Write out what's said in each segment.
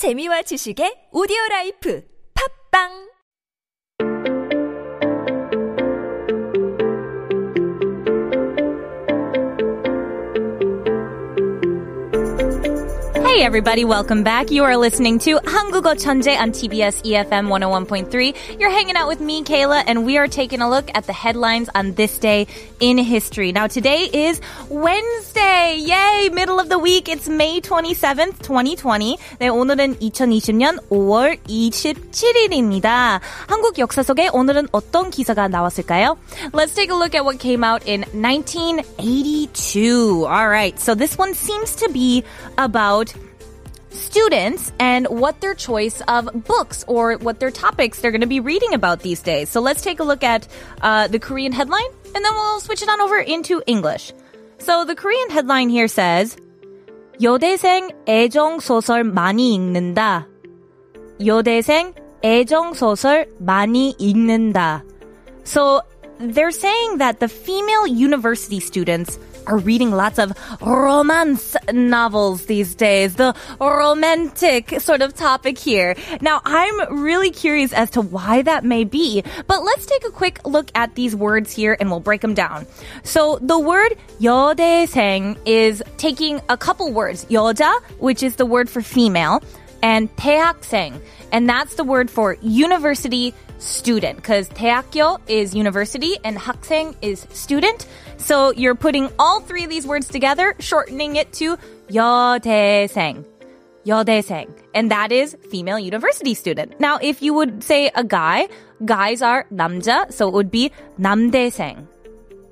재미와 지식의 오디오 라이프. 팝빵 Hey everybody, welcome back. You are listening to 한국어 천재 on TBS EFM 101.3. You're hanging out with me, Kayla, and we are taking a look at the headlines on this day in history. Now today is Wednesday. Yay! Middle of the week. It's May 27th, 2020. 네, 오늘은 2020년 5월 27일입니다. 한국 역사 속에 오늘은 어떤 기사가 나왔을까요? Let's take a look at what came out in 1982. Alright, so this one seems to be about students and what their choice of books or what their topics they're going to be reading about these days. So let's take a look at uh, the Korean headline and then we'll switch it on over into English. So the Korean headline here says, 여대생 애정 소설 많이 읽는다. 여대생 애정 소설 많이 읽는다. So they're saying that the female university students are reading lots of romance novels these days. The romantic sort of topic here. Now, I'm really curious as to why that may be, but let's take a quick look at these words here and we'll break them down. So the word 여대생 is taking a couple words. 여자, which is the word for female, and 대학생, and that's the word for university student because 대학교 is university and 학생 is student. So you're putting all three of these words together, shortening it to 여대생. 여대생. And that is female university student. Now, if you would say a guy, guys are 남자, so it would be 남대생.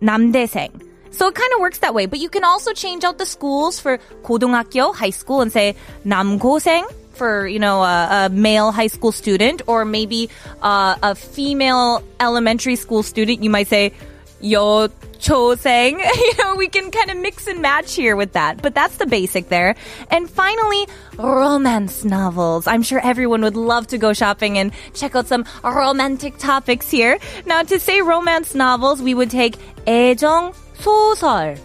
남대생. So it kind of works that way, but you can also change out the schools for 고등학교, high school, and say 남고생 for you know a, a male high school student, or maybe uh, a female elementary school student. You might say 여초생. You know, we can kind of mix and match here with that, but that's the basic there. And finally, romance novels. I'm sure everyone would love to go shopping and check out some romantic topics here. Now, to say romance novels, we would take 애정 소설.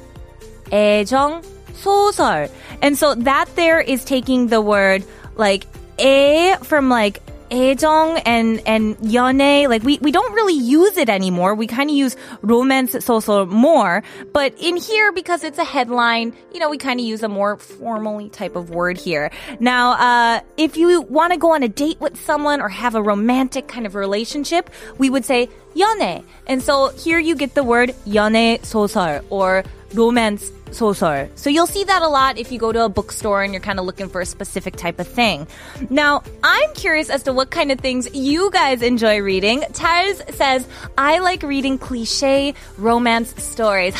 애정 소설. And so that there is taking the word like 애 from like 애정 and and 연애 like we we don't really use it anymore we kind of use romance 소설 more but in here because it's a headline you know we kind of use a more formally type of word here now uh, if you want to go on a date with someone or have a romantic kind of relationship we would say 연애 and so here you get the word 연애 소설 or romance 소설. So you'll see that a lot if you go to a bookstore and you're kind of looking for a specific type of thing. Now, I'm curious as to what kind of things you guys enjoy reading. Taz says, I like reading cliche romance stories.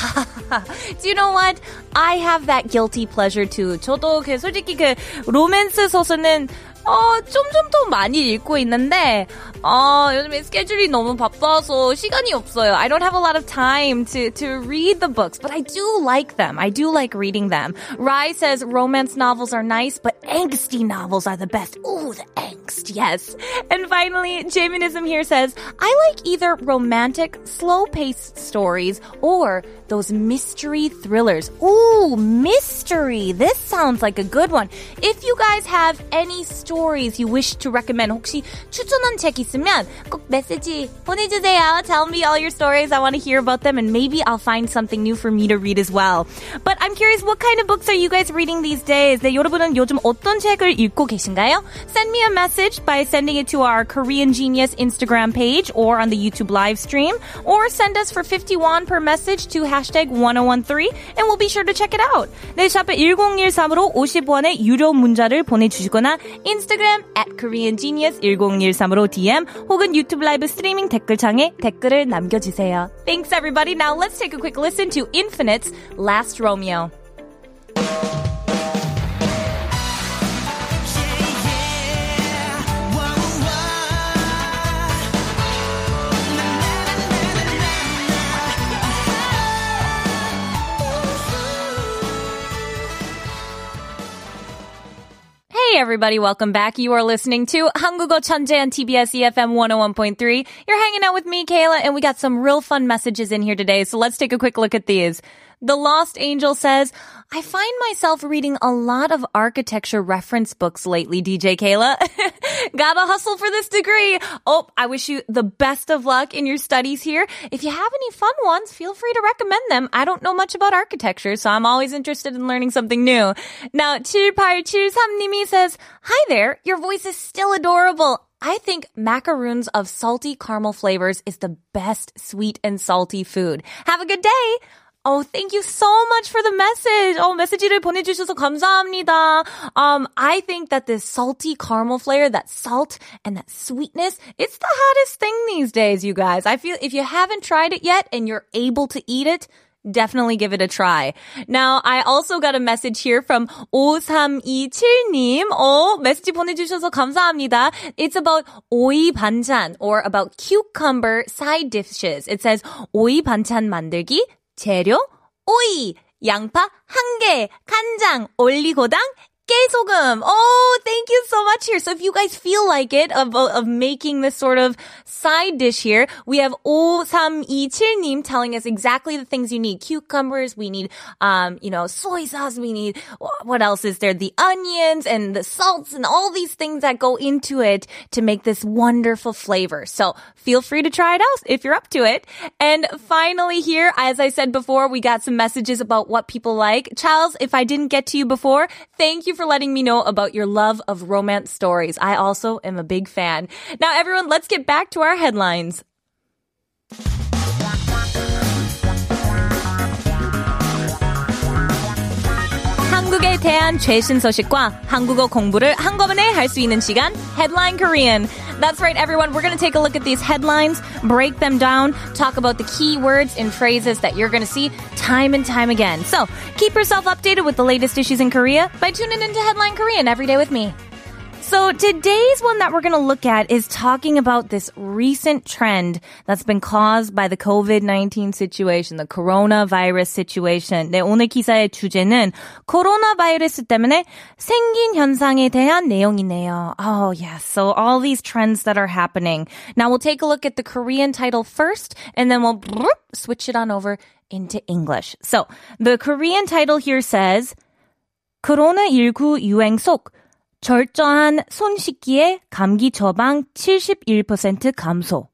Do you know what? I have that guilty pleasure too. 저도 그 솔직히 그 로맨스 소설은 어, 좀 좀 더 많이 읽고 있는데, 어, 요즘에 스케줄이 너무 바빠서 시간이 없어요. I don't have a lot of time to, to read the books, but I do like them. I do like reading them. Rai says romance novels are nice, but angsty novels are the best. Ooh, the angst, yes. And finally, Jaminism here says, I like either romantic, slow-paced stories or those mystery thrillers. Ooh, mystery. This sounds like a good one. If you guys have any stories you wish to recommend, 혹시 추천한 책 있으면 꼭 메시지 보내주세요. Tell me all your stories. I want to hear about them and maybe I'll find something new for me to read as well. But I'm curious, what kind of books are you guys reading these days? 네, 여러분은 요즘 어떤 책을 읽고 계신가요? Send me a message by sending it to our Korean Genius Instagram page or on the YouTube live stream or send us for 51 per message to hashtag 1013 and we'll be sure to check it out. 네, 샵에 1013으로 50원의 유료 문자를 보내주시거나 인스타 그램 at koreangenius1013으로 DM 혹은 유튜브 라이브 스트리밍 댓글창에 댓글을 남겨주세요. Thanks everybody. Now let's take a quick listen to Infinite's Last Romeo. Hey everybody, welcome back. You are listening to 한국어 천재 on TBS EFM 101.3. You're hanging out with me, Kayla, and we got some real fun messages in here today, so let's take a quick look at these. The Lost Angel says, I find myself reading a lot of architecture reference books lately, DJ Kayla. Gotta hustle for this degree. Oh, I wish you the best of luck in your studies here. If you have any fun ones, feel free to recommend them. I don't know much about architecture, so I'm always interested in learning something new. Now, 7873님이 says, Hi there, your voice is still adorable. I think macaroons of salty caramel flavors is the best sweet and salty food. Have a good day. Oh, thank you so much for the message. Oh, 메시지를 보내주셔서 감사합니다. Um, I think that this salty caramel flavor, that salt and that sweetness, it's the hottest thing these days, you guys. I feel if you haven't tried it yet and you're able to eat it, definitely give it a try. Now, I also got a message here from 5327님. 어, 메시지 보내주셔서 감사합니다. It's about 오이 반찬 or about cucumber side dishes. It says 오이 반찬 만들기 재료 오이, 양파 한 개, 간장, 올리고당, Oh, thank you so much here. So if you guys feel like it, of, of making this sort of side dish here, we have 5327님 telling us exactly the things you need. Cucumbers, we need, um, you know, soy sauce, we need, what else is there? The onions and the salts and all these things that go into it to make this wonderful flavor. So feel free to try it out if you're up to it. And finally here, as I said before, we got some messages about what people like. Charles, if I didn't get to you before, thank you for letting me know about your love of romance stories. I also am a big fan. Now everyone, let's get back to our headlines. 한국에 대한 최신 소식과 한국어 공부를 한꺼번에 할 수 있는 시간 Headline Korean. That's right, everyone. We're going to take a look at these headlines, break them down, talk about the key words and phrases that you're going to see time and time again. So keep yourself updated with the latest issues in Korea by tuning into Headline Korean every day with me. So today's one that we're going to look at is talking about this recent trend that's been caused by the COVID-19 situation, the coronavirus situation. 네, 오늘 기사의 주제는 코로나 바이러스 때문에 생긴 현상에 대한 내용이네요. Oh, yes. So all these trends that are happening. Now we'll take a look at the Korean title first and then we'll switch it on over into English. So the Korean title here says 코로나19 유행 속 절저한 손 씻기에 감기 처방 71% 감소.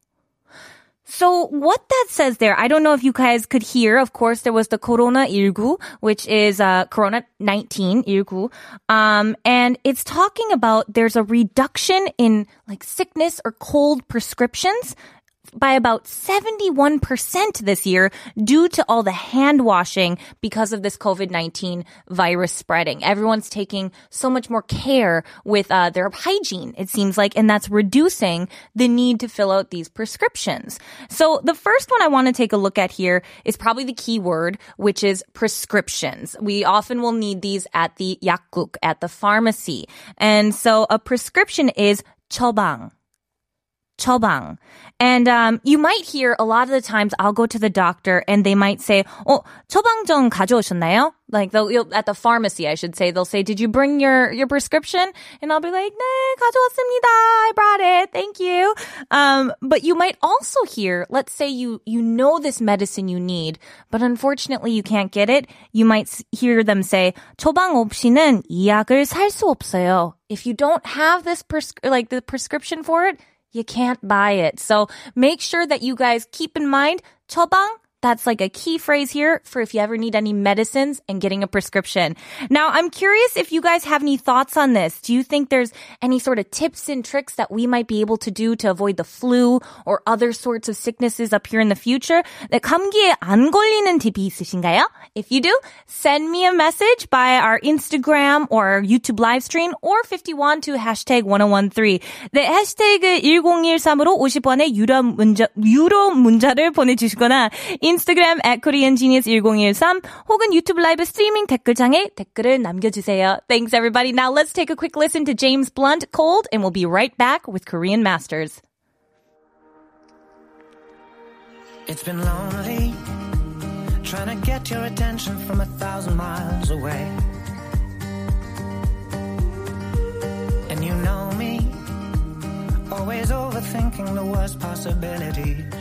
So what that says there, I don't know if you guys could hear. Of course, there was the Corona 19, which is uh, Corona 19 19. Um, and it's talking about there's a reduction in like sickness or cold prescriptions by about 71% this year due to all the hand washing because of this COVID-19 virus spreading. Everyone's taking so much more care with uh, their hygiene, it seems like, and that's reducing the need to fill out these prescriptions. So the first one I want to take a look at here is probably the key word, which is prescriptions. We often will need these at the yakguk, at the pharmacy. And so a prescription is 처방. 처방. And um, you might hear a lot of the times I'll go to the doctor and they might say, "어 처방전 가져오셨나요?" Like they'll you'll- at the pharmacy, I should say, they'll say, "Did you bring your your prescription?" And I'll be like, "네, 가져왔습니다. I brought it. Thank you." Um, but you might also hear, let's say you you know this medicine you need, but unfortunately you can't get it. You might s- hear them say, "처방 없이는 이 약을 살 수 없어요." If you don't have this pres- like the prescription for it, you can't buy it. So make sure that you guys keep in mind 처방 That's like a key phrase here for if you ever need any medicines and getting a prescription. Now, I'm curious if you guys have any thoughts on this. Do you think there's any sort of tips and tricks that we might be able to do to avoid the flu or other sorts of sicknesses up here in the future? 네, 감기에 안 걸리는 팁이 있으신가요? If you do, send me a message by our Instagram or our YouTube live stream or 51 to hashtag 1013. 네, 해시태그 1013으로 50원의 유료 문자, 유료 문자를 보내주시거나 인스타그램 at koreangenius1013 혹은 유튜브 라이브 스트리밍 댓글창에 댓글을 남겨주세요. Thanks everybody. Now let's take a quick listen to James Blunt, Cold, and we'll be right back with Korean Masters. It's been lonely trying to get your attention from a thousand miles away. And you know me, always overthinking the worst possibilities.